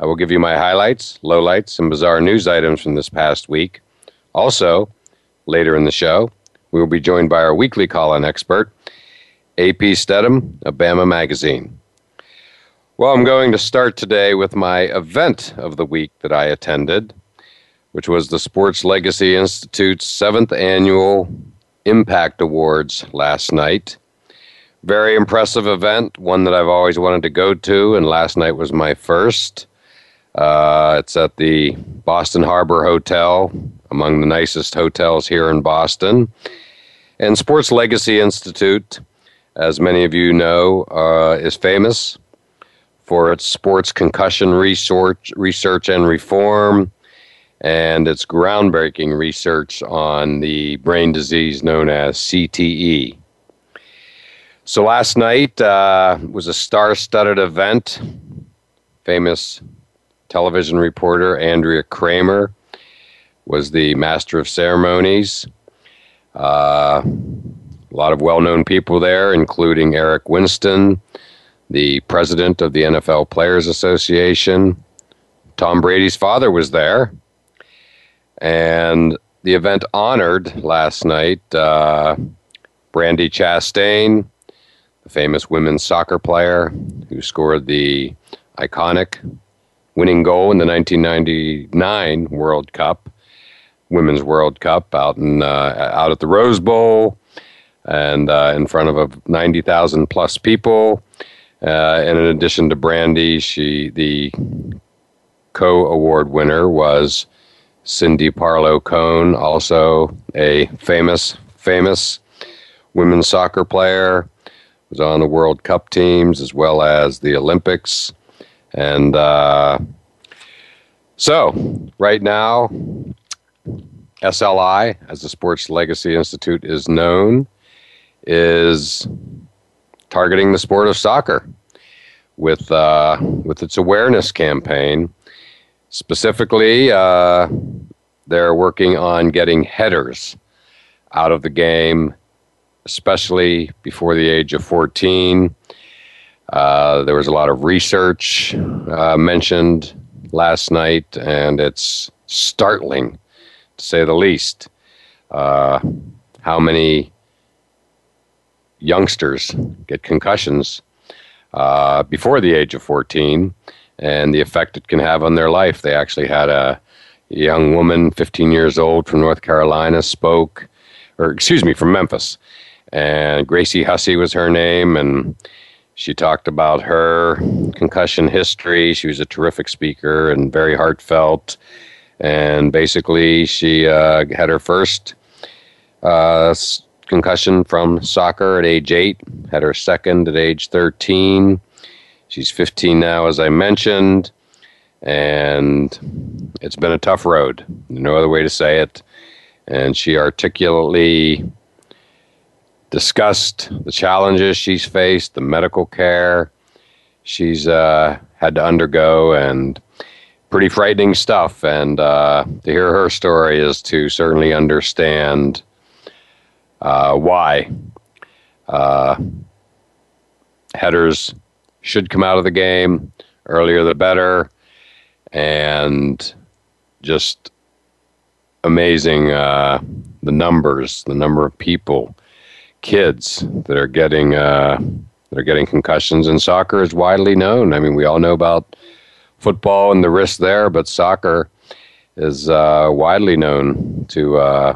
I will give you my highlights, lowlights, and bizarre news items from this past week. Also, later in the show, we will be joined by our weekly call in expert, AP Stedham of Bama Magazine. Well, I'm going to start today with my event of the week that I attended, which was the Sports Legacy Institute's seventh annual Impact Awards last night. Very impressive event, one that I've always wanted to go to, and last night was my first. Uh, it's at the Boston Harbor Hotel, among the nicest hotels here in Boston. And Sports Legacy Institute, as many of you know, uh, is famous for its sports concussion research, research and reform, and its groundbreaking research on the brain disease known as CTE. So last night uh, was a star-studded event. Famous television reporter Andrea Kremer was the master of ceremonies. Uh, a lot of well known people there, including Eric Winston, the president of the NFL Players Association. Tom Brady's father was there. And the event honored last night uh, Brandi Chastain, the famous women's soccer player who scored the iconic winning goal in the 1999 World Cup, Women's World Cup, out in uh, out at the Rose Bowl, and uh, in front of a 90,000 plus people. Uh, and in addition to Brandi, she the co-award winner was Cindy Parlow Cone, also a famous famous women's soccer player. Was on the World Cup teams as well as the Olympics. And uh, so, right now, SLI, as the Sports Legacy Institute is known, is targeting the sport of soccer with uh, with its awareness campaign. Specifically, uh, they're working on getting headers out of the game, especially before the age of 14. Uh, there was a lot of research uh, mentioned last night, and it's startling, to say the least, uh, how many youngsters get concussions uh, before the age of 14 and the effect it can have on their life. They actually had a young woman, 15 years old, from North Carolina, spoke, or excuse me, from Memphis. And Gracie Hussey was her name, and she talked about her concussion history. She was a terrific speaker and very heartfelt. And basically, she uh, had her first uh, concussion from soccer at age eight, had her second at age 13. She's 15 now, as I mentioned. And it's been a tough road. No other way to say it. And she articulately discussed the challenges she's faced, the medical care she's uh, had to undergo, and pretty frightening stuff. And uh, to hear her story is to certainly understand uh, why uh, headers should come out of the game earlier the better, and just amazing uh, the numbers, the number of people, kids that are getting uh, that are getting concussions. And soccer is widely known. I mean, we all know about football and the risk there, but soccer is uh, widely known to uh,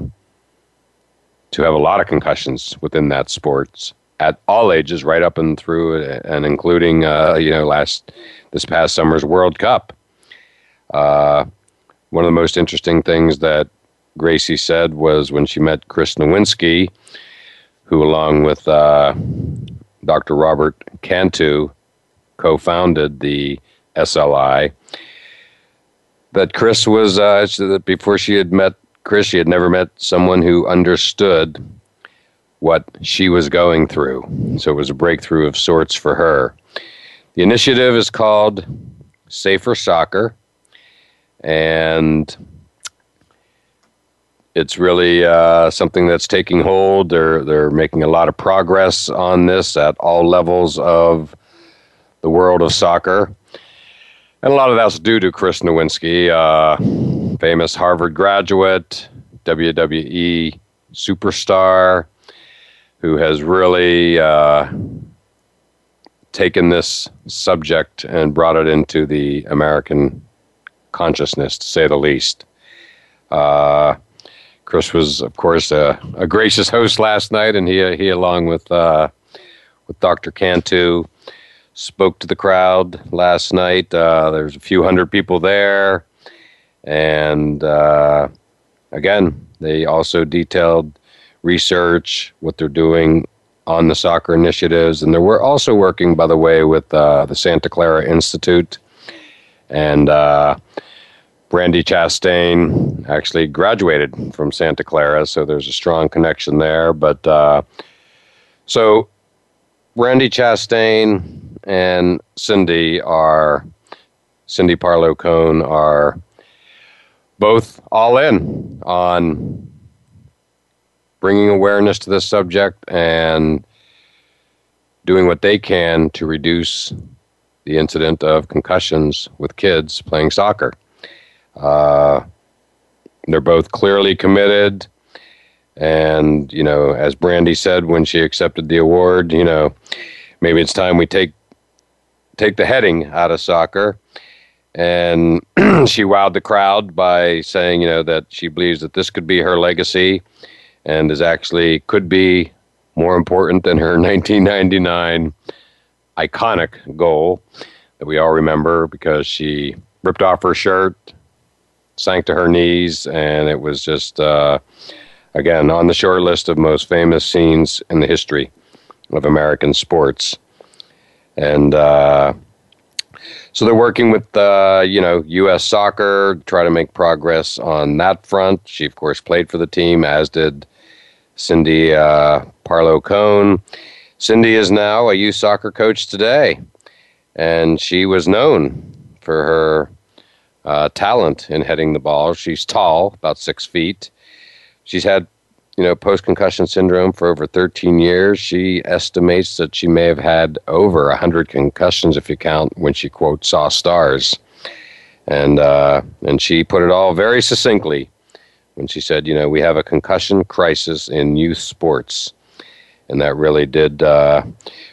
to have a lot of concussions within that sports at all ages, right up and through, and including uh, you know last this past summer's World Cup. Uh, one of the most interesting things that Gracie said was when she met Chris Nowinski, who, along with uh, Dr. Robert Cantu, co founded the SLI, that Chris was, uh, that before she had met Chris, she had never met someone who understood what she was going through. So it was a breakthrough of sorts for her. The initiative is called Safer Soccer and it's really uh, something that's taking hold. They're they're making a lot of progress on this at all levels of the world of soccer, and a lot of that's due to Chris Nowinski, uh, famous Harvard graduate, WWE superstar, who has really uh, taken this subject and brought it into the American consciousness, to say the least. Uh, Chris was, of course, a, a, gracious host last night, and he, he along with uh, with Dr. Cantu, spoke to the crowd last night. Uh, there was a few hundred people there, and uh, again, they also detailed research, what they're doing on the soccer initiatives, and they were also working, by the way, with uh, the Santa Clara Institute and uh, Brandi Chastain actually graduated from Santa Clara, so there's a strong connection there. But uh, so Randy Chastain and Cindy are Cindy Parlow Cone are both all in on bringing awareness to this subject and doing what they can to reduce the incident of concussions with kids playing soccer. Uh, they're both clearly committed. And, you know, as Brandi said when she accepted the award, you know, maybe it's time we take take the heading out of soccer. And she wowed the crowd by saying, you know, that she believes that this could be her legacy and is actually could be more important than her 1999 iconic goal that we all remember because she ripped off her shirt, sank to her knees, and it was just, uh, again, on the short list of most famous scenes in the history of American sports. And uh, so they're working with, uh, you know, U.S. soccer, try to make progress on that front. She, of course, played for the team, as did Cindy uh, Parlow Cone. Cindy is now a youth soccer coach today, and she was known for her uh, talent in heading the ball. She's tall, about six feet. She's had, you know, post concussion syndrome for over 13 years. She estimates that she may have had over 100 concussions if you count when she quote saw stars, and uh, and she put it all very succinctly when she said, you know, we have a concussion crisis in youth sports and that really did uh,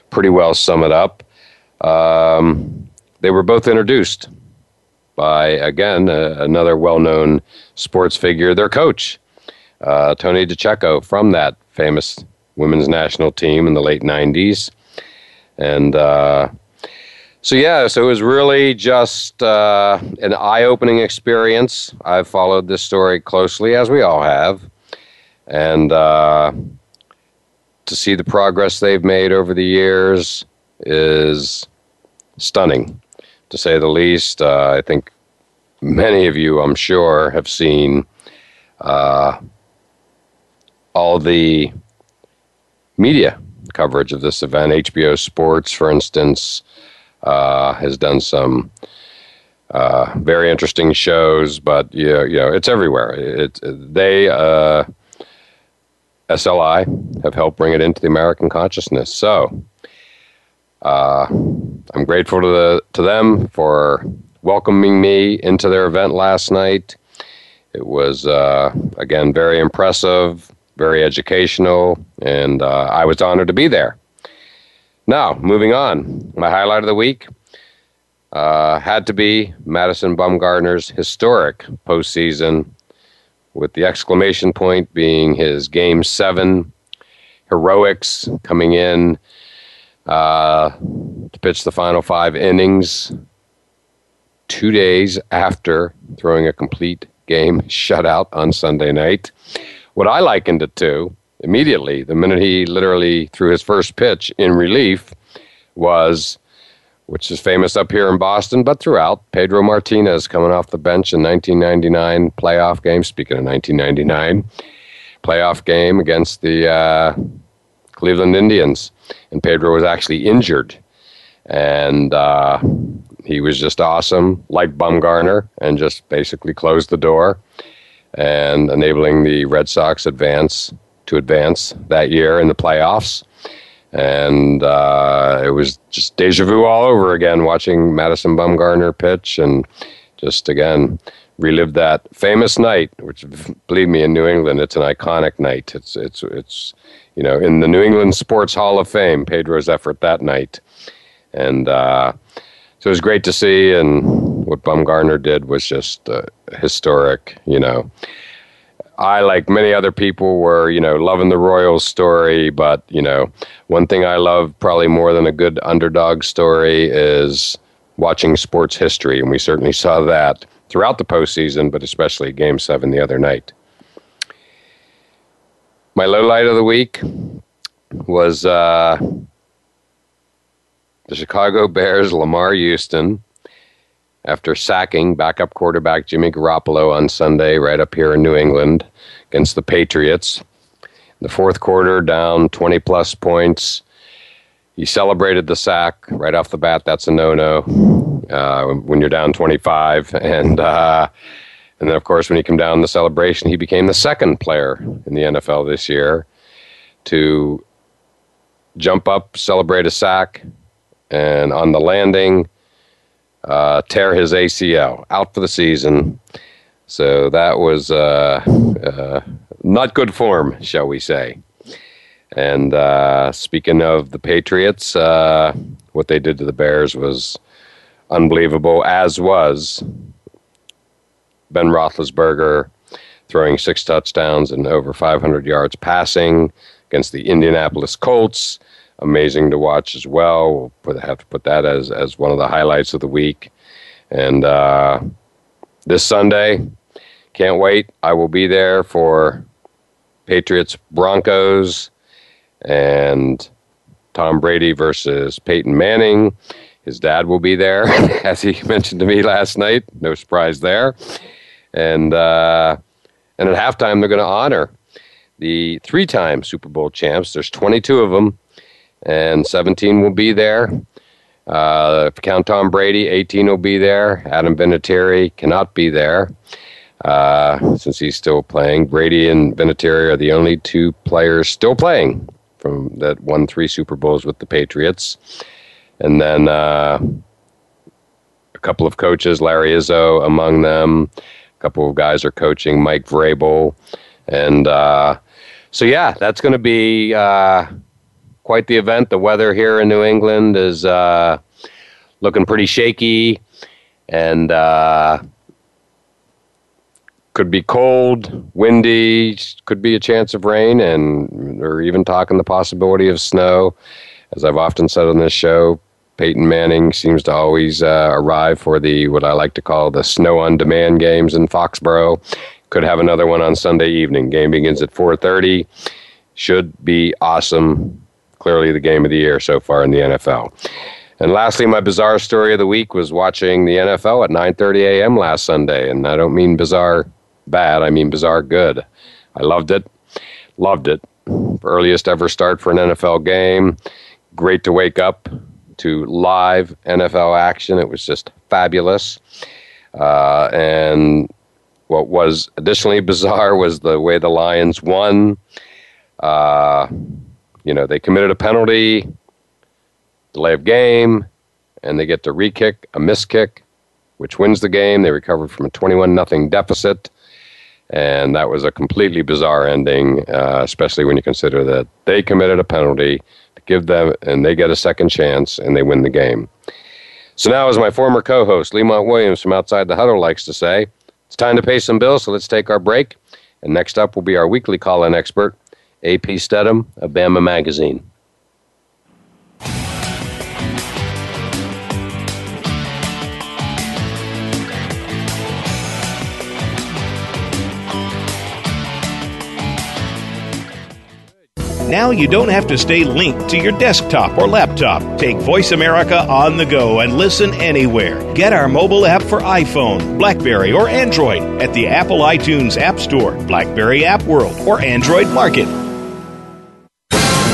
pretty well sum it up. Um, they were both introduced by, again, uh, another well known sports figure, their coach, uh, Tony DiCicco, from that famous women's national team in the late 90s. And uh, so, yeah, so it was really just uh, an eye opening experience. I've followed this story closely, as we all have. And uh, to see the progress they've made over the years is stunning, to say the least. Uh, I think many of you, I'm sure, have seen uh, all the media coverage of this event. HBO Sports, for instance, uh, has done some uh, very interesting shows, but you know, you know it's everywhere. It, they uh, SLI have helped bring it into the American consciousness. So uh, I'm grateful to the to them for welcoming me into their event last night. It was uh, again very impressive, very educational, and uh, I was honored to be there. Now, moving on, my highlight of the week uh, had to be Madison Bumgarner's historic postseason, with the exclamation point being his Game 7 heroics coming in uh, to pitch the final five innings two days after throwing a complete game shutout on Sunday night. What I likened it to immediately, the minute he literally threw his first pitch in relief, was which is famous up here in Boston, but throughout. Pedro Martinez coming off the bench in 1999 playoff game. Speaking of 1999, playoff game against the uh, Cleveland Indians, and Pedro was actually injured, and uh, he was just awesome, like Bumgarner, and just basically closed the door and enabling the Red Sox advance to advance that year in the playoffs. And uh, it was just deja vu all over again watching Madison Bumgarner pitch and just again relive that famous night. Which, believe me, in New England, it's an iconic night. It's it's it's you know in the New England Sports Hall of Fame, Pedro's effort that night, and uh, so it was great to see. And what Bumgarner did was just uh, historic. You know. I, like many other people, were you know loving the Royals story, but you know one thing I love probably more than a good underdog story is watching sports history, and we certainly saw that throughout the postseason, but especially Game Seven the other night. My low light of the week was uh, the Chicago Bears' Lamarr Houston after sacking backup quarterback Jimmy Garoppolo on Sunday right up here in New England against the Patriots. In the fourth quarter, down 20 plus points. He celebrated the sack right off the bat. That's a no no uh, when you're down 25. And, uh, and then, of course, when he came down the celebration, he became the second player in the NFL this year to jump up, celebrate a sack, and on the landing, uh, tear his ACL, out for the season. So that was uh, uh, not good form, shall we say. And uh, speaking of the Patriots, uh, what they did to the Bears was unbelievable, as was Ben Roethlisberger throwing six touchdowns and over 500 yards passing against the Indianapolis Colts amazing to watch as well. We'll put, have to put that as, as one of the highlights of the week. And uh, this Sunday, can't wait. I will be there for Patriots Broncos and Tom Brady versus Peyton Manning. His dad will be there, as he mentioned to me last night. No surprise there. And uh, and at halftime, they're going to honor the three-time Super Bowl champs. There's 22 of them and 17 will be there. Uh, if count Tom Brady, 18 will be there. Adam Vinatieri cannot be there uh, since he's still playing. Brady and Vinatieri are the only two players still playing from that won three Super Bowls with the Patriots. And then uh, a couple of coaches, Larry Izzo among them. A couple of guys are coaching, Mike Vrabel. And uh, so, yeah, that's going to be uh, quite the event. The weather here in New England is uh, looking pretty shaky, and uh, could be cold, windy, could be a chance of rain, and or even talking the possibility of snow. As I've often said on this show, Peyton Manning seems to always uh, arrive for the what I like to call the snow on demand games in Foxborough. Could have another one on Sunday evening. Game begins at 4:30. Should be awesome clearly the game of the year so far in the NFL. And lastly, my bizarre story of the week was watching the NFL at 9:30 a.m. last Sunday, and I don't mean bizarre bad, I mean bizarre good. I loved it. Loved it. Earliest ever start for an NFL game. Great to wake up to live NFL action. It was just fabulous. Uh, and what was additionally bizarre was the way the Lions won. Uh, you know, they committed a penalty, delay of game, and they get to re-kick a miss kick, which wins the game. They recovered from a 21 nothing deficit. And that was a completely bizarre ending, uh, especially when you consider that they committed a penalty to give them, and they get a second chance, and they win the game. So now, as my former co-host Lemont Williams from Outside the Huddle likes to say, it's time to pay some bills. So let's take our break. And next up will be our weekly call-in expert, AP Stedham of Bama Magazine. Now you don't have to stay linked to your desktop or laptop. Take Voice America on the go and listen anywhere. Get our mobile app for iPhone, Blackberry, or Android at the Apple iTunes App Store, Blackberry App World, or Android Market.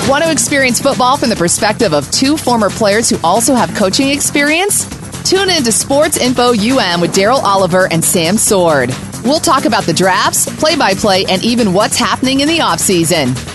Want to experience football from the perspective of two former players who also have coaching experience? Tune in to Sports Info UM with Daryl Oliver and Sam Sword. We'll talk about the drafts, play by play, and even what's happening in the offseason.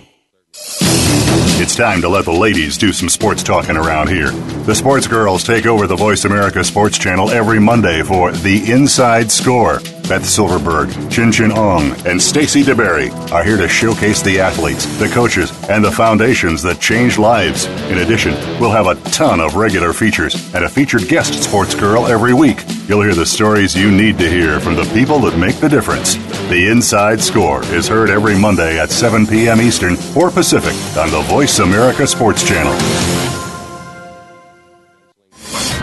It's time to let the ladies do some sports talking around here. The Sports Girls take over the Voice America Sports Channel every Monday for The Inside Score. Beth Silverberg, Chin Chin Ong, and Stacy DeBerry are here to showcase the athletes, the coaches, and the foundations that change lives. In addition, we'll have a ton of regular features and a featured guest sports girl every week. You'll hear the stories you need to hear from the people that make the difference. The Inside Score is heard every Monday at 7 p.m. Eastern or Pacific on the Voice America Sports Channel.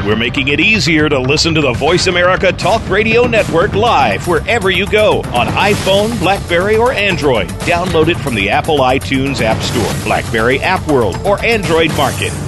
We're making it easier to listen to the Voice America Talk Radio Network live wherever you go on iPhone, Blackberry, or Android. Download it from the Apple iTunes App Store, Blackberry App World, or Android Market.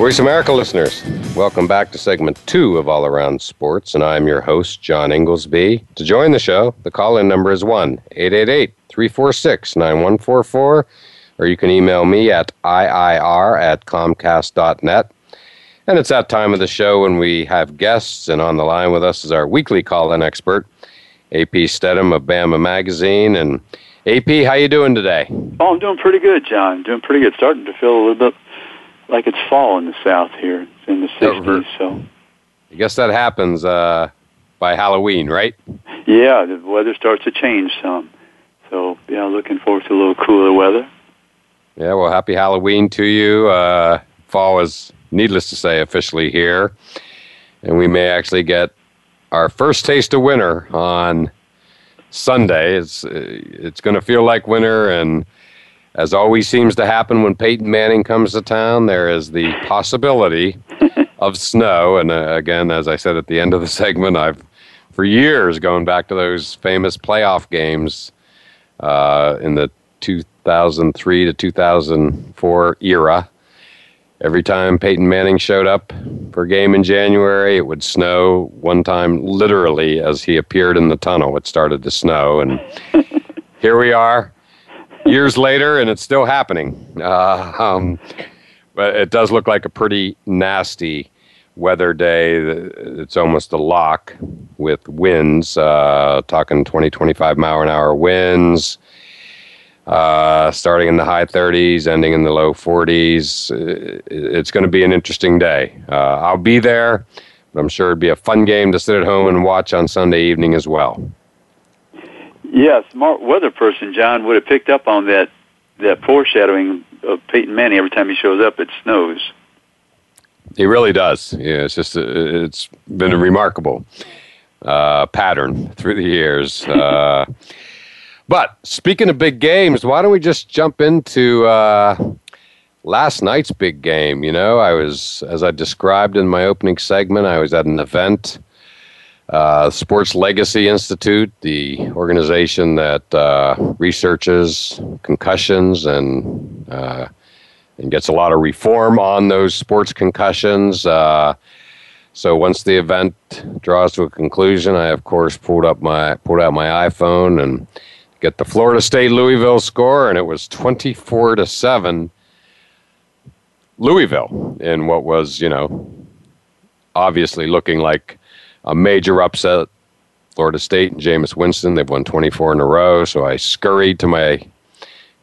Voice America listeners, welcome back to segment two of All Around Sports, and I'm your host, John Inglesby. To join the show, the call in number is 1 888 346 9144, or you can email me at IIR at Comcast.net. And it's that time of the show when we have guests, and on the line with us is our weekly call in expert, AP Stedham of Bama Magazine. And AP, how you doing today? Oh, I'm doing pretty good, John. Doing pretty good. Starting to feel a little bit like it's fall in the south here. It's in the 60s, so. I guess that happens uh, by Halloween, right? Yeah, the weather starts to change some. So, yeah, looking forward to a little cooler weather. Yeah, well, happy Halloween to you. Uh, fall is, needless to say, officially here. And we may actually get our first taste of winter on Sunday. It's, it's going to feel like winter, and as always seems to happen when Peyton Manning comes to town, there is the possibility of snow. And uh, again, as I said at the end of the segment, I've for years going back to those famous playoff games uh, in the 2003 to 2004 era. every time Peyton Manning showed up for a game in January, it would snow. One time, literally, as he appeared in the tunnel, it started to snow. And here we are, years later, and it's still happening. Uh, um, but it does look like a pretty nasty weather day. It's almost a lock with winds, uh, talking 20, 25 mile an hour winds uh, starting in the high 30s, ending in the low 40s. It's going to be an interesting day. Uh, I'll be there, but I'm sure it'd be a fun game to sit at home and watch on Sunday evening as well. Yeah, smart weather person John would have picked up on that that foreshadowing of Peyton Manning. Every time he shows up, it snows. He really does. Yeah, it's just a, it's been a remarkable uh, pattern through the years. Uh, but speaking of big games, why don't we just jump into uh, last night's big game? You know, I was, as I described in my opening segment, I was at an event, uh, Sports Legacy Institute, the organization that uh, researches concussions and uh, and gets a lot of reform on those sports concussions. Uh, so once the event draws to a conclusion, I of course pulled up my pulled out my iPhone and get the Florida State Louisville score, and it was 24 to 7 Louisville in what was, you know, obviously looking like a major upset. Florida State and Jameis Winston, they've won 24 in a row, so I scurried to my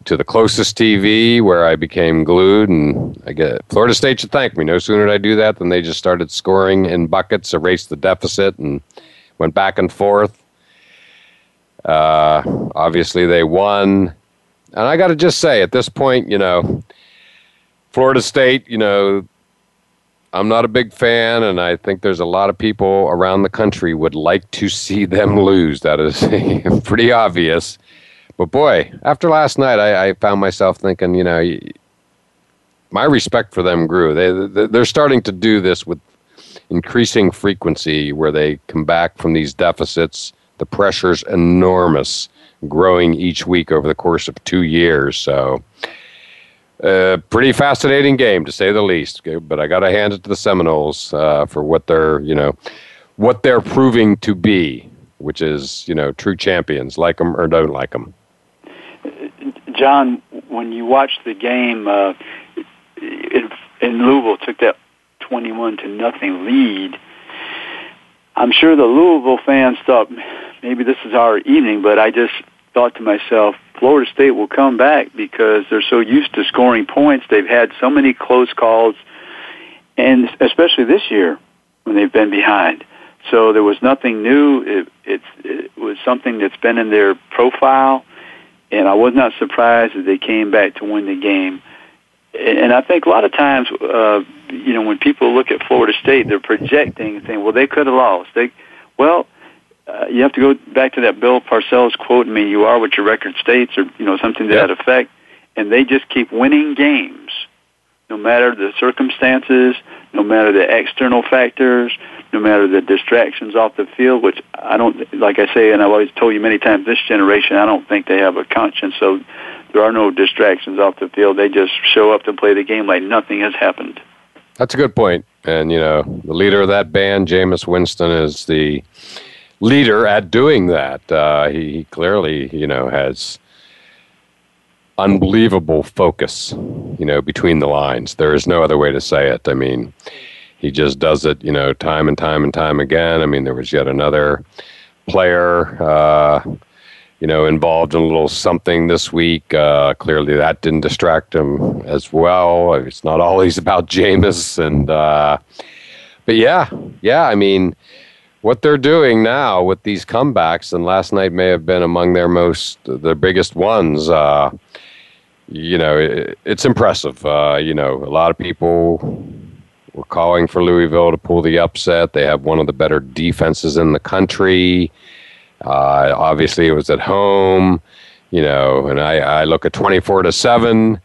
to the closest TV where I became glued, and I get Florida State should thank me. No sooner did I do that than they just started scoring in buckets, erased the deficit, and went back and forth. Uh, obviously, they won. And I got to just say, at this point, you know, Florida State, you know, I'm not a big fan, and I think there's a lot of people around the country would like to see them lose. That is pretty obvious. But boy, after last night, I, I found myself thinking, you know, my respect for them grew. They they're starting to do this with increasing frequency, where they come back from these deficits the pressure's enormous, growing each week over the course of two years. So, uh, pretty fascinating game to say the least. But I got to hand it to the Seminoles uh, for what they're, you know, what they're proving to be, which is, you know, true champions. Like them or don't like them. John, when you watch the game, uh, in, in Louisville took that twenty-one to nothing lead. I'm sure the Louisville fans thought maybe this is our evening, but I just thought to myself, Florida State will come back because they're so used to scoring points. They've had so many close calls, and especially this year when they've been behind. So there was nothing new. It, it, it was something that's been in their profile, and I was not surprised that they came back to win the game. And I think a lot of times, uh, you know, when people look at Florida State, they're projecting saying, "Well, they could have lost." They, well, uh, you have to go back to that Bill Parcells quote. I mean, you are what your record states, or you know something to that effect. And they just keep winning games, no matter the circumstances, no matter the external factors, no matter the distractions off the field. Which I don't, like I say, and I've always told you many times, this generation, I don't think they have a conscience. So there are no distractions off the field. They just show up to play the game like nothing has happened. That's a good point. And you know, the leader of that band, Jameis Winston, is the leader at doing that. Uh, he, he clearly, you know, has unbelievable focus, you know, between the lines. There is no other way to say it. I mean, he just does it, you know, time and time and time again. I mean, there was yet another player, uh, you know, involved in a little something this week. Uh, clearly, that didn't distract him as well. It's not always about Jameis, and uh, but yeah, yeah. I mean, what they're doing now with these comebacks, and last night may have been among their most, their biggest ones. Uh, you know, it, it's impressive. Uh, you know, a lot of people were calling for Louisville to pull the upset. They have one of the better defenses in the country. Uh, obviously, it was at home. You know, and I, I look at twenty-four to seven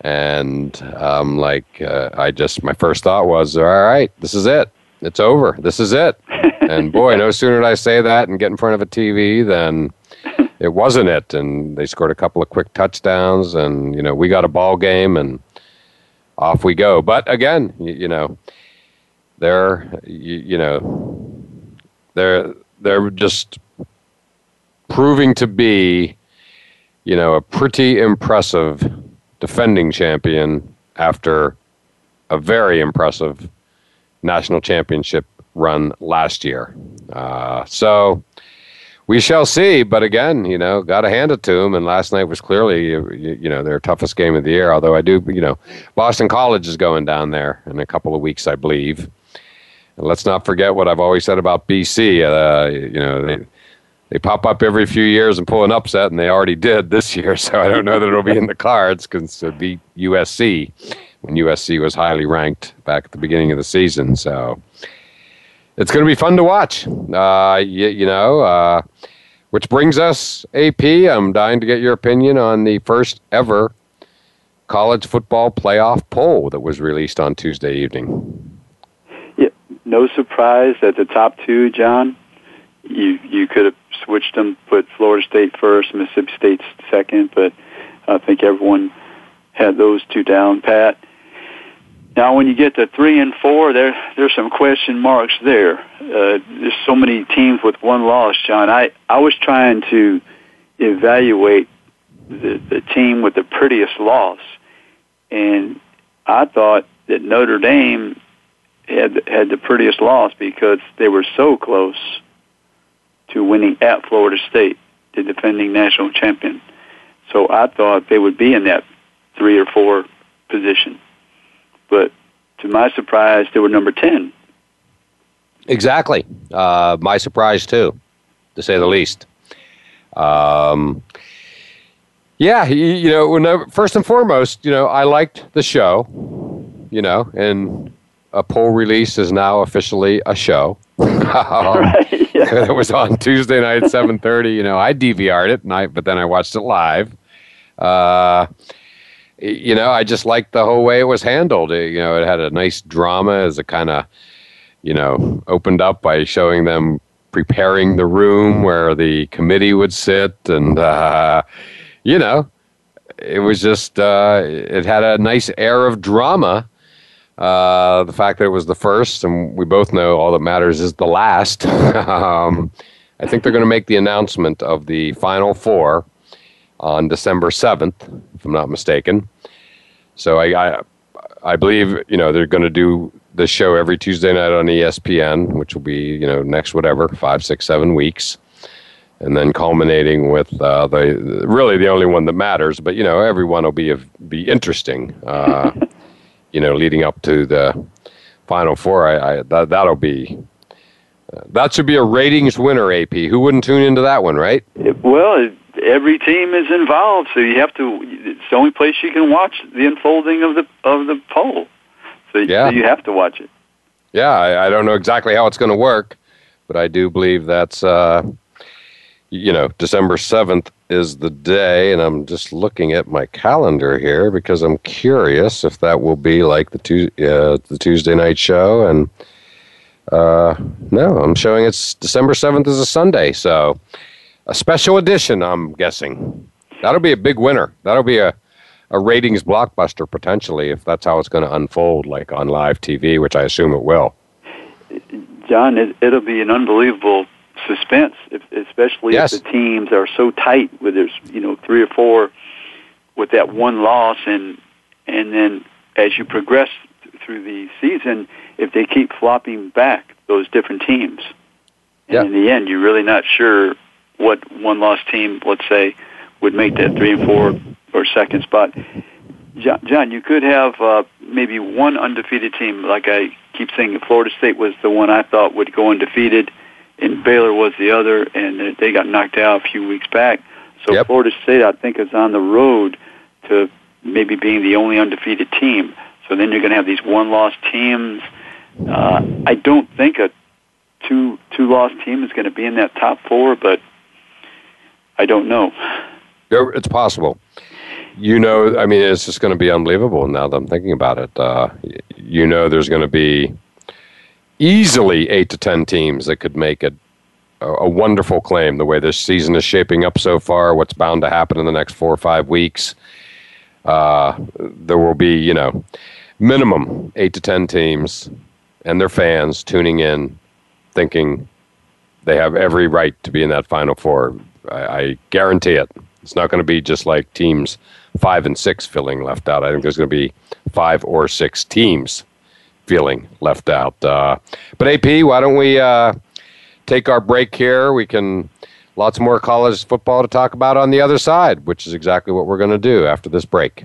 and um, like uh, I just my first thought was, all right, this is it it's over. This is it. And boy, no sooner did I say that and get in front of a TV than it wasn't it. And they scored a couple of quick touchdowns, and you know we got a ball game, and off we go. But again, you, you know, they're you, you know they're they're just proving to be you know a pretty impressive defending champion after a very impressive national championship run last year. Uh, so we shall see. But again, you know, got to hand it to them. And last night was clearly, you, know, their toughest game of the year. Although I do, you know, Boston College is going down there in a couple of weeks, I believe. And let's not forget what I've always said about BC. Uh, you know, they they pop up every few years and pull an upset, and they already did this year. So I don't know that it'll be in the cards because it beat USC when USC was highly ranked back at the beginning of the season. So it's going to be fun to watch. Uh, you, you know, uh, which brings us, AP. I'm dying to get your opinion on the first ever college football playoff poll that was released on Tuesday evening. Yeah, no surprise that the top two, John. You you could have switched them, put Florida State first, Mississippi State second, but I think everyone had those two down pat. Now, when you get to three and four, there there's some question marks there. Uh, there's so many teams with one loss, John. I I was trying to evaluate the the team with the prettiest loss, and I thought that Notre Dame had had the prettiest loss because they were so close to winning at Florida State, the defending national champion. So I thought they would be in that three or four position but to my surprise, they were number 10. Exactly. Uh, my surprise, too, to say the least. Um, yeah, you, you know, when, first and foremost, you know, I liked the show, you know, and a poll release is now officially a show. right, yeah. it was on Tuesday night at 7.30. You know, I DVR'd it, and I, but then I watched it live. Uh, you know, I just liked the whole way it was handled. It, you know, it had a nice drama as it kind of, you know, opened up by showing them preparing the room where the committee would sit, and uh, you know, it was just uh, it had a nice air of drama. Uh, the fact that it was the first, and we both know all that matters is the last. um, I think they're going to make the announcement of the final four on December 7th, if I'm not mistaken. So I, I, I believe, you know, they're going to do the show every Tuesday night on ESPN, which will be, you know, next whatever, five, six, seven weeks. And then culminating with uh, the really the only one that matters, but you know everyone will be be interesting. Uh, you know, leading up to the final four, I, I that that'll be uh, that should be a ratings winner. AP, who wouldn't tune into that one, right? Well, every team is involved, so you have to. It's the only place you can watch the unfolding of the of the poll. So, yeah. so you have to watch it. Yeah, I, I don't know exactly how it's going to work, but I do believe that's uh, you know December seventh is the day, and I'm just looking at my calendar here because I'm curious if that will be like the tu- uh, the Tuesday night show and. Uh, no, I'm showing it's December 7th is a Sunday. So a special edition, I'm guessing. That'll be a big winner. That'll be a, a ratings blockbuster potentially if that's how it's going to unfold, like on live TV, which I assume it will. John, it, it'll be an unbelievable suspense, if, especially yes. if the teams are so tight. Where there's you know three or four with that one loss, and and then as you progress through the season, if they keep flopping back those different teams, and yeah. in the end, you're really not sure what one loss team, let's say, would make that three and four or second spot. John, you could have uh, maybe one undefeated team, like I keep saying. Florida State was the one I thought would go undefeated, and Baylor was the other, and they got knocked out a few weeks back. So yep. Florida State, I think, is on the road to maybe being the only undefeated team. So then you're going to have these one-loss teams. Uh, I don't think a two two loss team is going to be in that top four, but I don't know. It's possible. You know, I mean, it's just going to be unbelievable now that I'm thinking about it. Uh, you know, there's going to be easily eight to ten teams that could make it a, a wonderful claim the way this season is shaping up so far, what's bound to happen in the next four or five weeks. Uh, there will be, you know, minimum eight to ten teams and their fans tuning in, thinking they have every right to be in that Final Four. I, I guarantee it. It's not going to be just like teams five and six feeling left out. I think there's going to be five or six teams feeling left out. Uh, but AP, why don't we uh, take our break here? We can lots more college football to talk about on the other side, which is exactly what we're going to do after this break.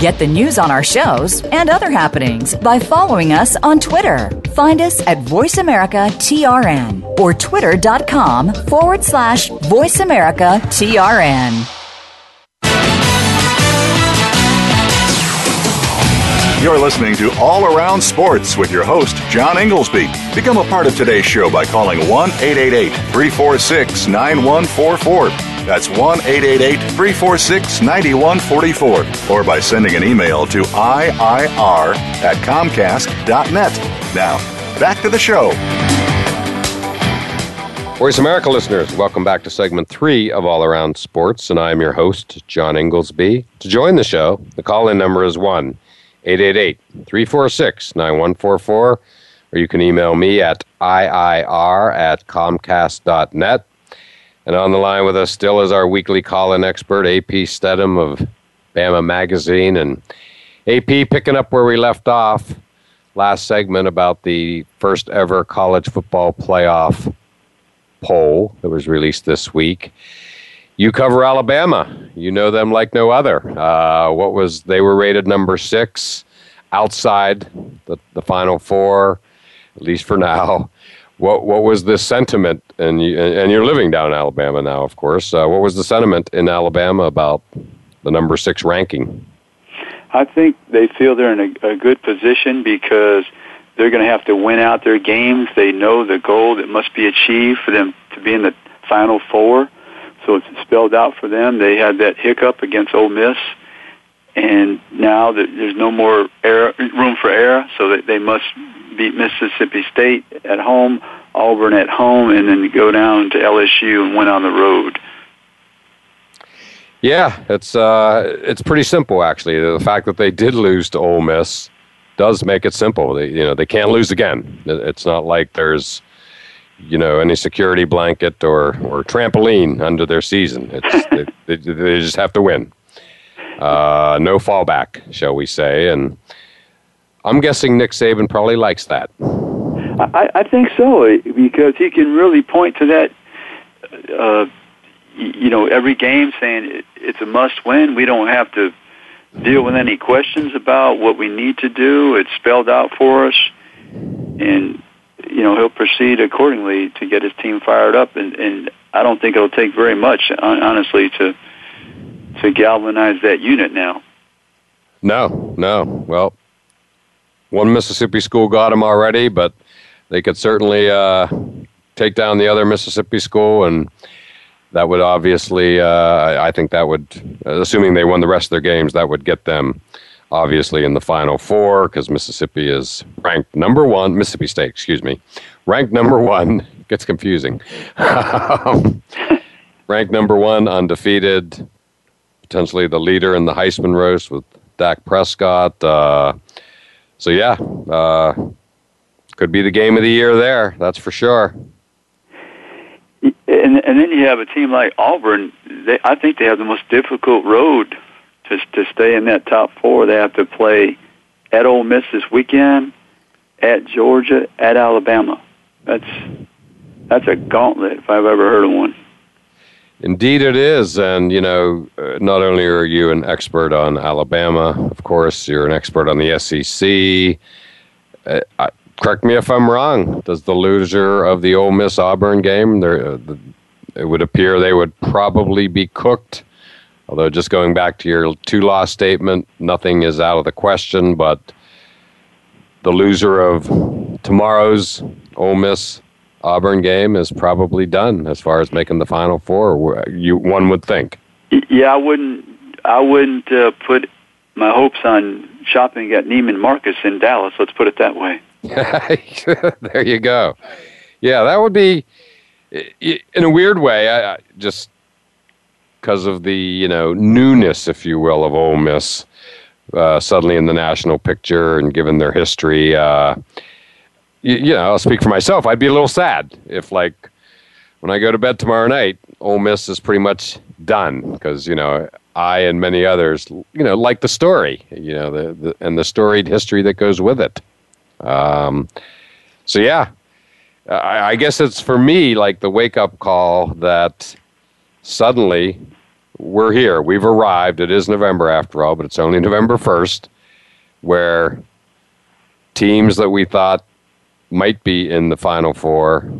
Get the news on our shows and other happenings by following us on Twitter. Find us at VoiceAmericaTRN America TRN or twitter.com forward slash VoiceAmericaTRN. You're listening to All Around Sports with your host, John Inglesby. Become a part of today's show by calling 1 888 346 9144. That's 1 888 346 9144. Or by sending an email to IIR at Comcast.net. Now, back to the show. Voice America listeners, welcome back to segment three of All Around Sports, and I'm your host, John Inglesby. To join the show, the call in number is 1 888 346 9144, or you can email me at IIR at Comcast.net. And on the line with us still is our weekly call in expert, AP Stedham of Bama Magazine. And AP, picking up where we left off last segment about the first ever college football playoff poll that was released this week. You cover Alabama. You know them like no other. Uh, what was they were rated number six outside the, the Final Four, at least for now. What what was the sentiment? And you and you're living down in Alabama now, of course. Uh, what was the sentiment in Alabama about the number six ranking? I think they feel they're in a, a good position because they're going to have to win out their games. They know the goal that must be achieved for them to be in the Final Four. So it's spelled out for them. They had that hiccup against Ole Miss, and now there's no more error, room for error, so they must beat Mississippi State at home, Auburn at home, and then go down to LSU and win on the road. Yeah, it's uh, it's pretty simple actually. The fact that they did lose to Ole Miss does make it simple. They, you know, they can't lose again. It's not like there's you know any security blanket or or trampoline under their season. It's, they, they, they, just have to win. Uh, no fallback, shall we say? And I'm guessing Nick Saban probably likes that. I, I think so because he can really point to that. Uh, you know, every game saying it's a must-win. We don't have to deal with any questions about what we need to do. It's spelled out for us, and you know he'll proceed accordingly to get his team fired up. And, and I don't think it'll take very much, honestly, to to galvanize that unit now. No, no. Well, one Mississippi school got him already, but they could certainly uh, take down the other Mississippi school, and that would obviously, uh, I think that would, assuming they won the rest of their games, that would get them obviously in the Final Four because Mississippi is ranked number one, Mississippi State, excuse me, ranked number one gets confusing. Ranked number one, undefeated, potentially the leader in the Heisman roast with Dak Prescott. Uh, so yeah, uh, could be the game of the year there. That's for sure. And, and then you have a team like Auburn. They, I think they have the most difficult road to to stay in that top four. They have to play at Ole Miss this weekend, at Georgia, at Alabama. That's that's a gauntlet if I've ever heard of one. Indeed, it is. And, you know, uh, not only are you an expert on Alabama, of course, you're an expert on the SEC. Uh, I, correct me if I'm wrong. Does the loser of the Ole Miss Auburn game, uh, it would appear they would probably be cooked? Although, just going back to your two loss statement, nothing is out of the question, but the loser of tomorrow's Ole Miss Auburn game is probably done as far as making the Final Four. You one would think. Yeah, I wouldn't. I wouldn't uh, put my hopes on shopping at Neiman Marcus in Dallas. Let's put it that way. there you go. Yeah, that would be in a weird way. I, I just because of the you know newness, if you will, of Ole Miss uh, suddenly in the national picture and given their history. Uh, you, know, I'll speak for myself. I'd be a little sad if, like, when I go to bed tomorrow night, Ole Miss is pretty much done because you know I and many others, you know, like the story, you know, the, the and the storied history that goes with it. Um, so yeah, I, I guess it's for me like the wake up call that suddenly we're here, we've arrived. It is November after all, but it's only November first, where teams that we thought might be in the Final Four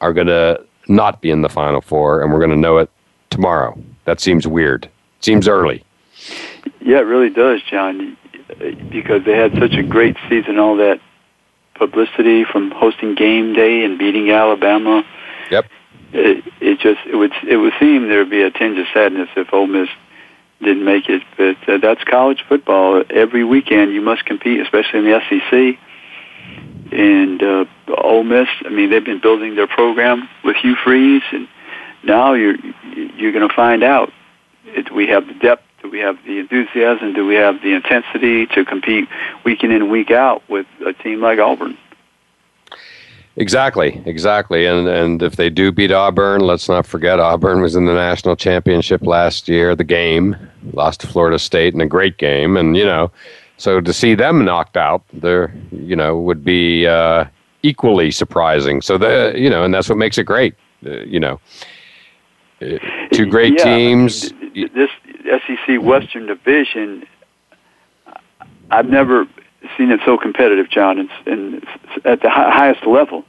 are going to not be in the Final Four, and we're going to know it tomorrow. That seems weird. Seems early. Yeah, it really does, John, because they had such a great season, all that publicity from hosting game day and beating Alabama. Yep. It, it just it would it would seem there would be a tinge of sadness if Ole Miss didn't make it, but uh, that's college football. Every weekend you must compete, especially in the SEC and uh, Ole Miss. I mean, they've been building their program with Hugh Freeze, and now you're you're going to find out. Do we have the depth? Do we have the enthusiasm? Do we have the intensity to compete week in and week out with a team like Auburn? Exactly, exactly. And and if they do beat Auburn, let's not forget Auburn was in the national championship last year. The game lost to Florida State in a great game, and you know so to see them knocked out, there, you know, would be uh, equally surprising. So the, you know, and that's what makes it great. Uh, you know, uh, two great yeah, teams. I mean, this SEC Western Division, I've never seen it so competitive, John. And at the highest level.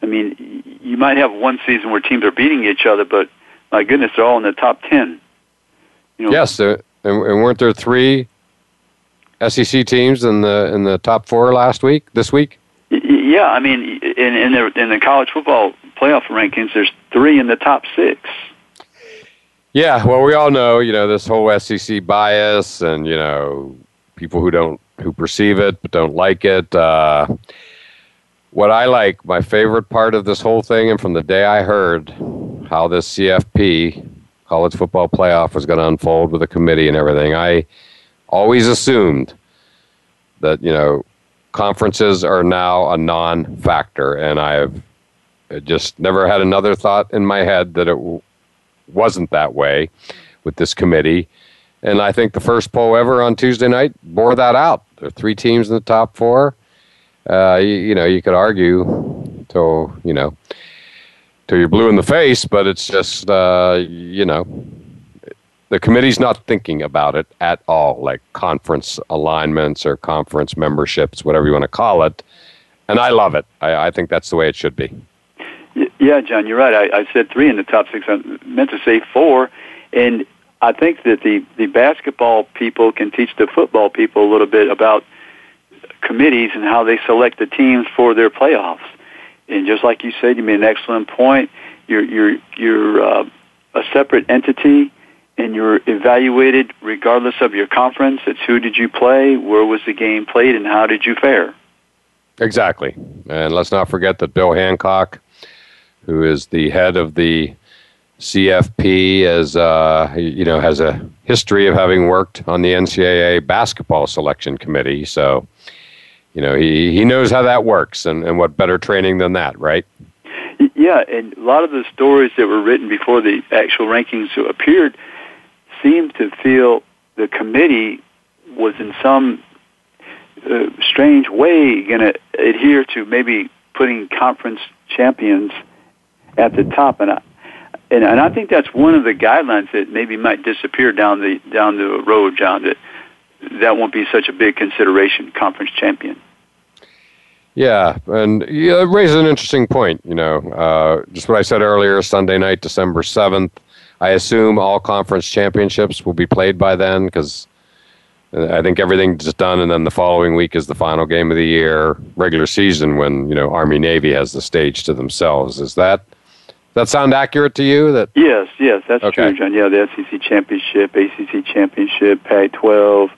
I mean, you might have one season where teams are beating each other, but my goodness, they're all in the top ten. You know, yes, and, and weren't there three SEC teams in the in the top four last week, this week? Yeah, I mean, in in the in the college football playoff rankings, there's three in the top six. Yeah, well, we all know, you know, this whole SEC bias, and you know, people who don't who perceive it but don't like it. Uh, what I like, my favorite part of this whole thing, and from the day I heard how this CFP college football playoff was going to unfold with the committee and everything, I always assumed that you know conferences are now a non-factor, and I've just never had another thought in my head that it w- wasn't that way with this committee. And I think the first poll ever on Tuesday night bore that out. There are three teams in the top four. Uh, you, you know, you could argue till you know till you're blue in the face, but it's just uh, you know the committee's not thinking about it at all, like conference alignments or conference memberships, whatever you want to call it. And I love it. I, I think that's the way it should be. Yeah, John, you're right. I, I said three in the top six. I meant to say four. And I think that the, the basketball people can teach the football people a little bit about committees and how they select the teams for their playoffs. And just like you said, you made an excellent point. You're you're you're uh, a separate entity and you're evaluated regardless of your conference. It's who did you play, where was the game played, and how did you fare. Exactly. And let's not forget that Bill Hancock who is the head of the CFP, as uh, you know, has a history of having worked on the NCAA basketball selection committee. So, you know, he, he knows how that works, and, and what better training than that, right? Yeah, and a lot of the stories that were written before the actual rankings appeared seemed to feel the committee was in some uh, strange way going to adhere to maybe putting conference champions at the top, and I, and, I think that's one of the guidelines that maybe might disappear down the down the road, John. That that won't be such a big consideration, conference champion. Yeah, and you raise an interesting point. You know, uh, just what I said earlier, Sunday night, December seventh. I assume all conference championships will be played by then because I think everything's done, and then the following week is the final game of the year, regular season, when you know Army Navy has the stage to themselves. Is that that sound accurate to you? That yes, yes, that's okay. true, John. Yeah, the SEC championship, ACC championship, Pac-12,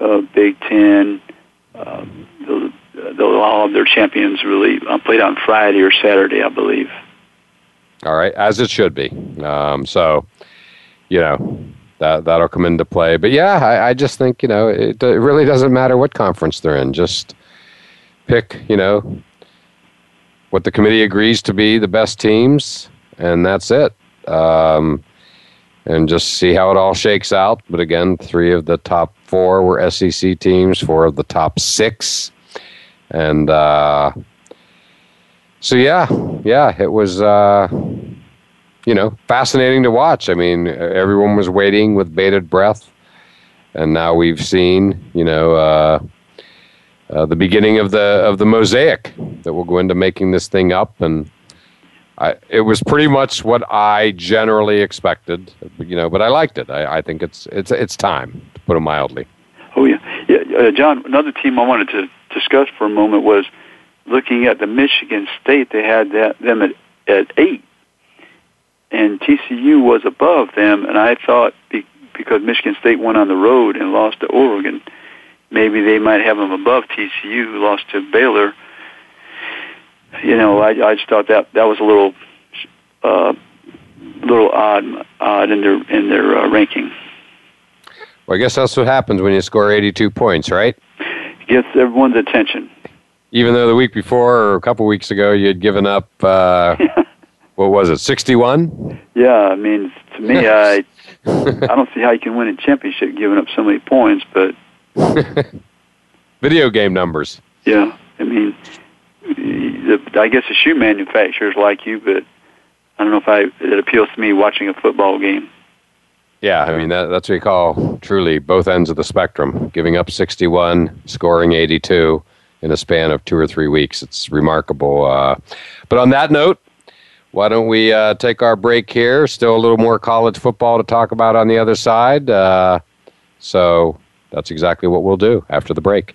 uh, Big Ten, um, the, the, all of their champions really uh, played on Friday or Saturday, I believe. All right, as it should be. Um, so, you know, that that'll come into play. But yeah, I, I just think you know it, it really doesn't matter what conference they're in. Just pick, you know, what the committee agrees to be the best teams, and that's it. Um, and just see how it all shakes out. But again, three of the top four were SEC teams, four of the top six. And uh, so, yeah, yeah, it was, uh, you know, fascinating to watch. I mean, everyone was waiting with bated breath. And now we've seen, you know, uh, uh, the beginning of the of the mosaic that will go into making this thing up, and I, it was pretty much what I generally expected, you know. But I liked it. I, I think it's it's it's time to put it mildly. Oh yeah, yeah, uh, John. Another team I wanted to discuss for a moment was looking at the Michigan State. They had that, them at at eight, and TCU was above them. And I thought be, because Michigan State went on the road and lost to Oregon maybe they might have them above TCU, who lost to Baylor. You know, I, I just thought that that was a little, uh, little odd, odd in their in their uh, ranking. Well, I guess that's what happens when you score 82 points, right? gets everyone's attention. Even though the week before or a couple weeks ago you had given up, uh, what was it, 61? Yeah, I mean, to me, I I don't see how you can win a championship giving up so many points, but Video game numbers. Yeah, I mean, the, I guess the shoe manufacturers like you, but I don't know if I it appeals to me watching a football game. Yeah, I mean that, that's what you call truly both ends of the spectrum. Giving up 61, scoring 82 in a span of two or three weeks. It's remarkable. Uh, but on that note, why don't we uh, take our break here? Still a little more college football to talk about on the other side. Uh, so that's exactly what we'll do after the break.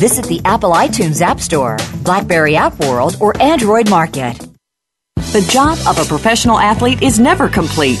Visit the Apple iTunes App Store, Blackberry App World, or Android Market. The job of a professional athlete is never complete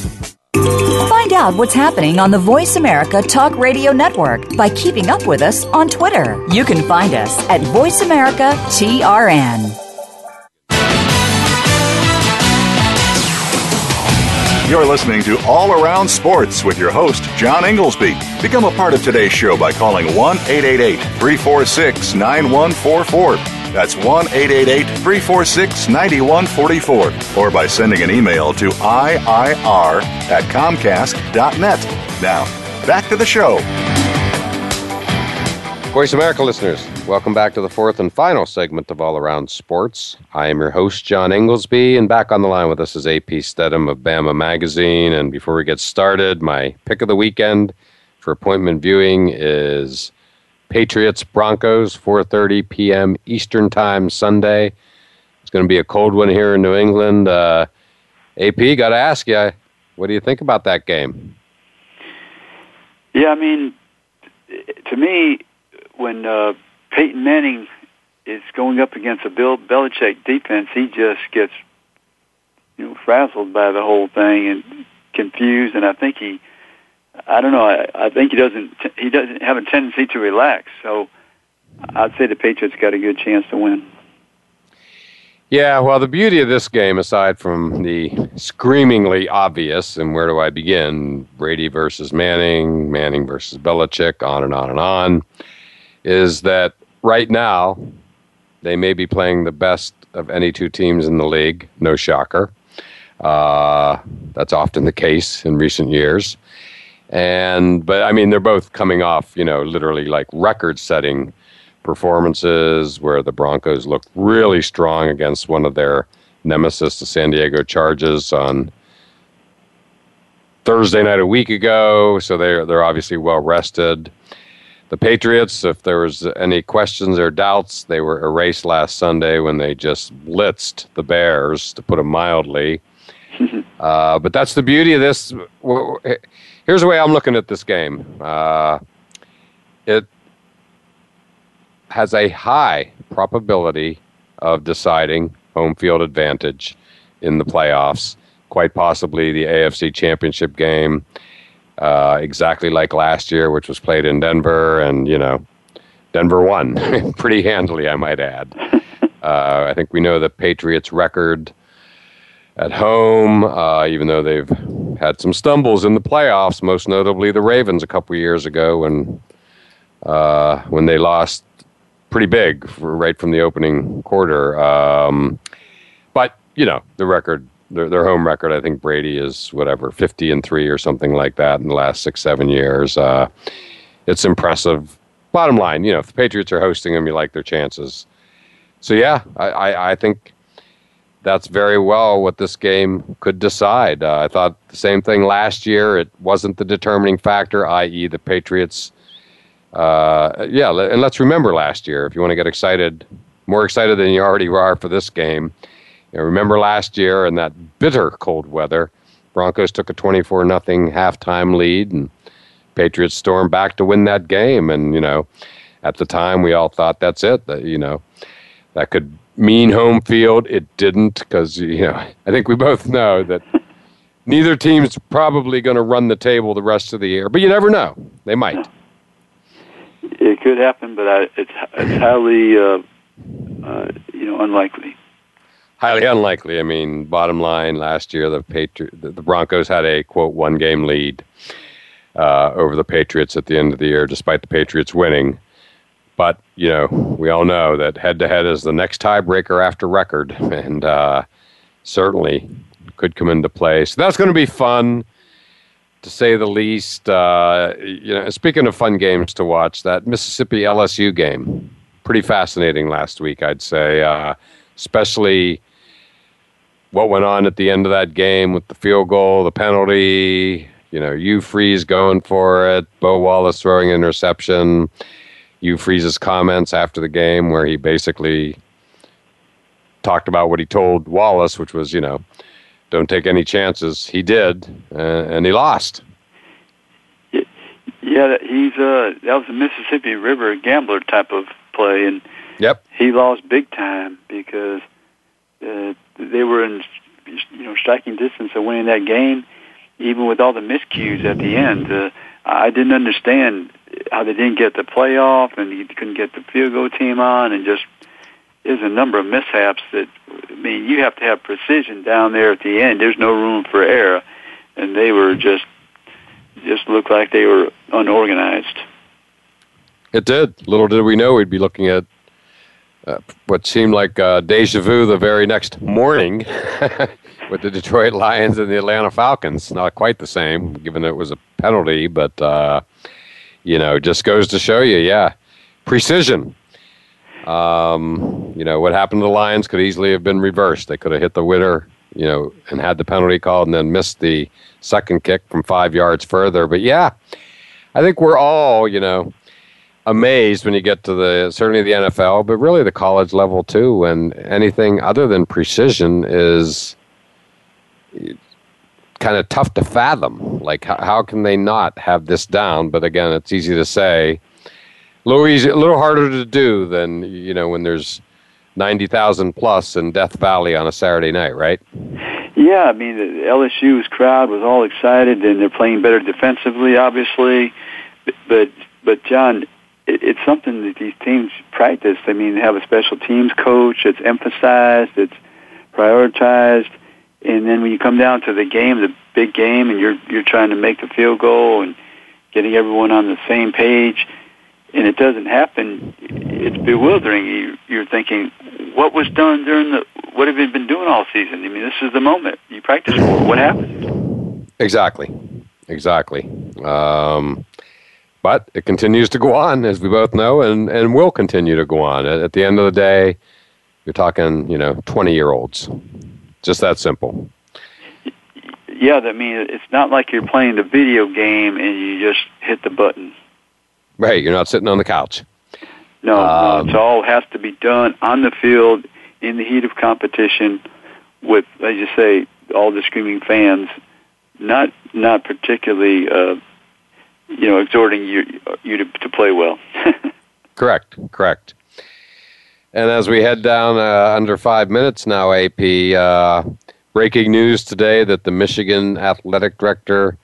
Find out what's happening on the Voice America Talk Radio Network by keeping up with us on Twitter. You can find us at Voice America TRN. You're listening to All Around Sports with your host, John Inglesby. Become a part of today's show by calling 1 888 346 9144. That's 1 888 346 9144. Or by sending an email to IIR at Comcast.net. Now, back to the show. Voice America listeners, welcome back to the fourth and final segment of All Around Sports. I am your host, John Inglesby, and back on the line with us is AP Stedham of Bama Magazine. And before we get started, my pick of the weekend for appointment viewing is Patriots Broncos, 4:30 p.m. Eastern Time Sunday. It's going to be a cold one here in New England. Uh, AP, got to ask you, what do you think about that game? Yeah, I mean, to me, when uh, Peyton Manning is going up against a Bill Belichick defense, he just gets you know frazzled by the whole thing and confused. And I think he, I don't know, I, I think he doesn't he doesn't have a tendency to relax. So I'd say the Patriots got a good chance to win. Yeah, well, the beauty of this game, aside from the screamingly obvious, and where do I begin? Brady versus Manning, Manning versus Belichick, on and on and on is that right now they may be playing the best of any two teams in the league. No shocker. Uh, that's often the case in recent years. And but I mean they're both coming off, you know, literally like record-setting performances where the Broncos looked really strong against one of their nemesis, the San Diego Chargers, on Thursday night a week ago. So they're they're obviously well rested. The Patriots, if there was any questions or doubts, they were erased last Sunday when they just blitzed the Bears, to put it mildly. uh, but that's the beauty of this. Here's the way I'm looking at this game. Uh, it has a high probability of deciding home field advantage in the playoffs, quite possibly the AFC Championship game uh, exactly like last year, which was played in Denver, and you know, Denver won pretty handily, I might add. Uh, I think we know the Patriots' record at home, uh, even though they've had some stumbles in the playoffs, most notably the Ravens a couple years ago when uh, when they lost pretty big for, right from the opening quarter. Um, but you know, the record their their home record. I think Brady is whatever fifty and three or something like that in the last six seven years. Uh, it's impressive. Bottom line, you know, if the Patriots are hosting them, you like their chances. So yeah, I, I, I think that's very well what this game could decide. Uh, I thought the same thing last year. It wasn't the determining factor, i.e., the Patriots. Uh, yeah, and let's remember last year. If you want to get excited, more excited than you already are for this game, you know, remember last year in that bitter cold weather, Broncos took a 24 nothing halftime lead and Patriots stormed back to win that game and you know, at the time we all thought that's it, that you know, that could mean home field. It didn't cuz you know, I think we both know that neither team's probably going to run the table the rest of the year, but you never know. They might. It could happen, but I, it's it's highly uh, uh, you know unlikely highly unlikely. I mean, bottom line, last year the Patri- the, the Broncos had a quote one game lead uh, over the Patriots at the end of the year, despite the Patriots winning. But you know, we all know that head to head is the next tiebreaker after record, and uh, certainly could come into play. So that's going to be fun, to say the least. Uh, you know, speaking of fun games to watch, that Mississippi LSU game, pretty fascinating last week, I'd say. Uh, especially what went on at the end of that game with the field goal, the penalty, you know, Hugh Freeze going for it, Bo Wallace throwing interception, Hugh Freeze's comments after the game where he basically talked about what he told Wallace, which was, you know, don't take any chances. He did, uh, and he lost. Yeah, he's uh, that was a Mississippi River gambler type of play, and yep, he lost big time because uh, they were in you know striking distance of winning that game, even with all the miscues at the end, uh, I didn't understand how they didn't get the playoff and you couldn't get the field goal team on, and just there's a number of mishaps that I mean you have to have precision down there at the end. There's no room for error, and they were just just looked like they were unorganized. It did. Little did we know we'd be looking at uh, what seemed like uh, deja vu the very next morning with the Detroit Lions and the Atlanta Falcons. Not quite the same, given that it was a penalty, but uh, you know, just goes to show you, yeah, precision. Um, you know, what happened to the Lions could easily have been reversed. They could have hit the winner, you know, and had the penalty called and then missed the second kick from five yards further. But yeah, I think we're all, you know, amazed when you get to the certainly the NFL, but really the college level too. When anything other than precision is kind of tough to fathom. Like, how, how can they not have this down? But again, it's easy to say. A little a little harder to do than you know when there's ninety thousand plus in Death Valley on a Saturday night, right? Yeah, I mean the LSU's crowd was all excited, and they're playing better defensively, obviously. But but John, it, it's something that these teams practice. I mean, they have a special teams coach. It's emphasized. It's prioritized. And then when you come down to the game, the big game, and you're you're trying to make the field goal and getting everyone on the same page, and it doesn't happen, it's bewildering. You, you're thinking, what was done during the? What have you been doing all season? I mean, this is the moment you practice for. What happened? Exactly, exactly. Um, but it continues to go on, as we both know, and, and will continue to go on. At, at the end of the day, you're talking, you know, 20 year olds. Just that simple. Yeah, I mean, it's not like you're playing the video game and you just hit the button. Right, you're not sitting on the couch. No, um, no, it all has to be done on the field in the heat of competition with, as you say, all the screaming fans. Not, not particularly, uh, you know, exhorting you you to, to play well. correct, correct. And as we head down uh, under five minutes now, AP, uh, breaking news today that the Michigan athletic director,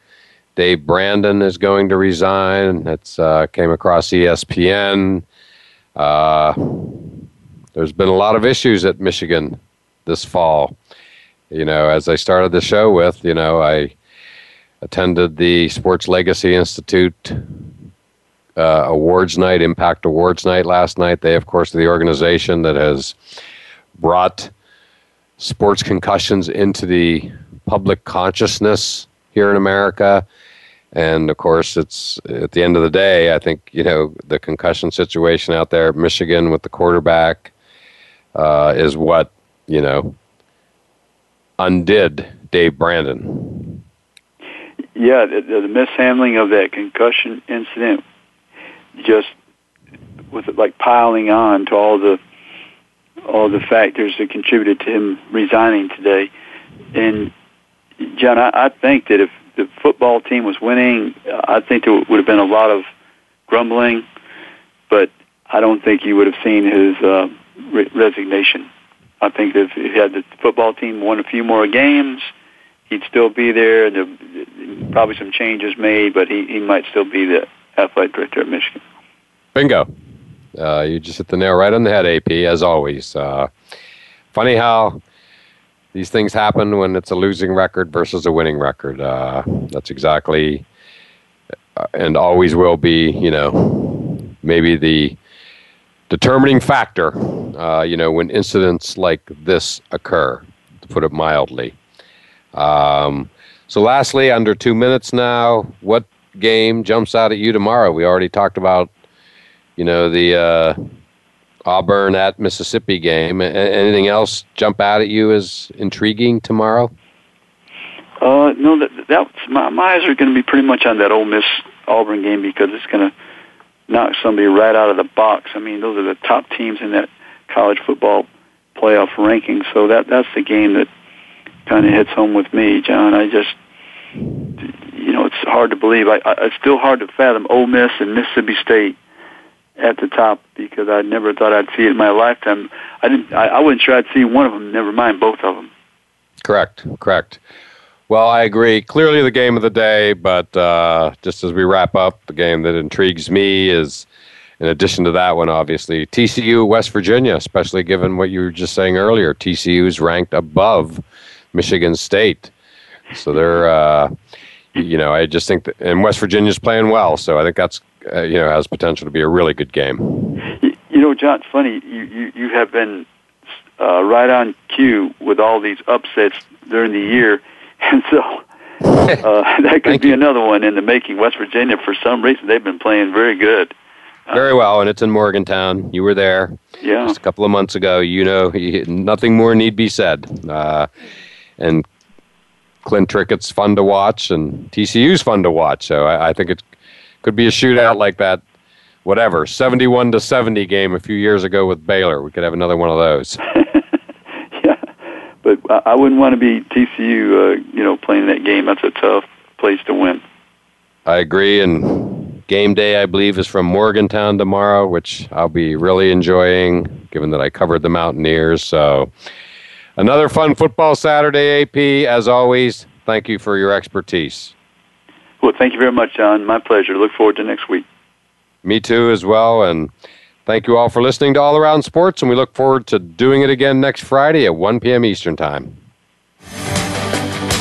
Dave Brandon, is going to resign. That's uh, came across ESPN. Uh, there's been a lot of issues at Michigan this fall. You know, as I started the show with, you know, I attended the Sports Legacy Institute uh, awards night, Impact Awards night last night. They, of course, are the organization that has brought sports concussions into the public consciousness here in America. And of course, it's at the end of the day, I think, you know, the concussion situation out there, Michigan with the quarterback, uh, is what, you know, undid Dave Brandon. Yeah, the, the mishandling of that concussion incident just with like piling on to all the all the factors that contributed to him resigning today. And John, I, I think that if the football team was winning, I think there would have been a lot of grumbling, but I don't think you would have seen his uh, re- resignation. I think if he had the football team won a few more games, he'd still be there. There probably some changes made, but he, he might still be the athletic director at Michigan. Bingo. Uh, you just hit the nail right on the head, AP, as always. Uh, funny how these things happen when it's a losing record versus a winning record. Uh, that's exactly, uh, and always will be, you know, maybe the determining factor, uh, you know, when incidents like this occur, to put it mildly. Um, so, lastly, under two minutes now, what game jumps out at you tomorrow? We already talked about, you know, the uh, Auburn at Mississippi game. anything else jump out at you as intriguing tomorrow? Uh, no, that, my, my eyes are going to be pretty much on that Ole Miss Auburn game because it's going to knock somebody right out of the box. I mean, those are the top teams in that college football playoff ranking. So that that's the game that kind of hits home with me, John. I just you know, it's hard to believe. I, I, it's still hard to fathom Ole Miss and Mississippi State at the top because I never thought I'd see it in my lifetime. I didn't. I, I wasn't sure I'd see one of them. Never mind both of them. Correct. Correct. Well, I agree. Clearly, the game of the day, but uh, just as we wrap up, the game that intrigues me is, in addition to that one, obviously, TCU West Virginia, especially given what you were just saying earlier. TCU is ranked above Michigan State. So they're, uh, you know, I just think that, and West Virginia's playing well, so I think that's, uh, you know, has potential to be a really good game. You know, John, it's funny, you, you, you have been uh, right on cue with all these upsets during the year and so uh, that could be you. another one in the making. West Virginia, for some reason, they've been playing very good. Very well, and it's in Morgantown. You were there yeah. just a couple of months ago. You know, nothing more need be said. Uh, and Clint Trickett's fun to watch, and TCU's fun to watch. So I, I think it could be a shootout like that. Whatever, seventy-one to seventy game a few years ago with Baylor. We could have another one of those. Yeah, but I wouldn't want to be TCU. Uh, you know, playing that game. That's a tough place to win. I agree, and game day I believe is from Morgantown tomorrow, which I'll be really enjoying, given that I covered the Mountaineers. So, another fun football Saturday, AP. As always, thank you for your expertise. Well, thank you very much, John. My pleasure. Look forward to next week. Me too, as well, and. Thank you all for listening to All Around Sports, and we look forward to doing it again next Friday at 1 p.m. Eastern Time.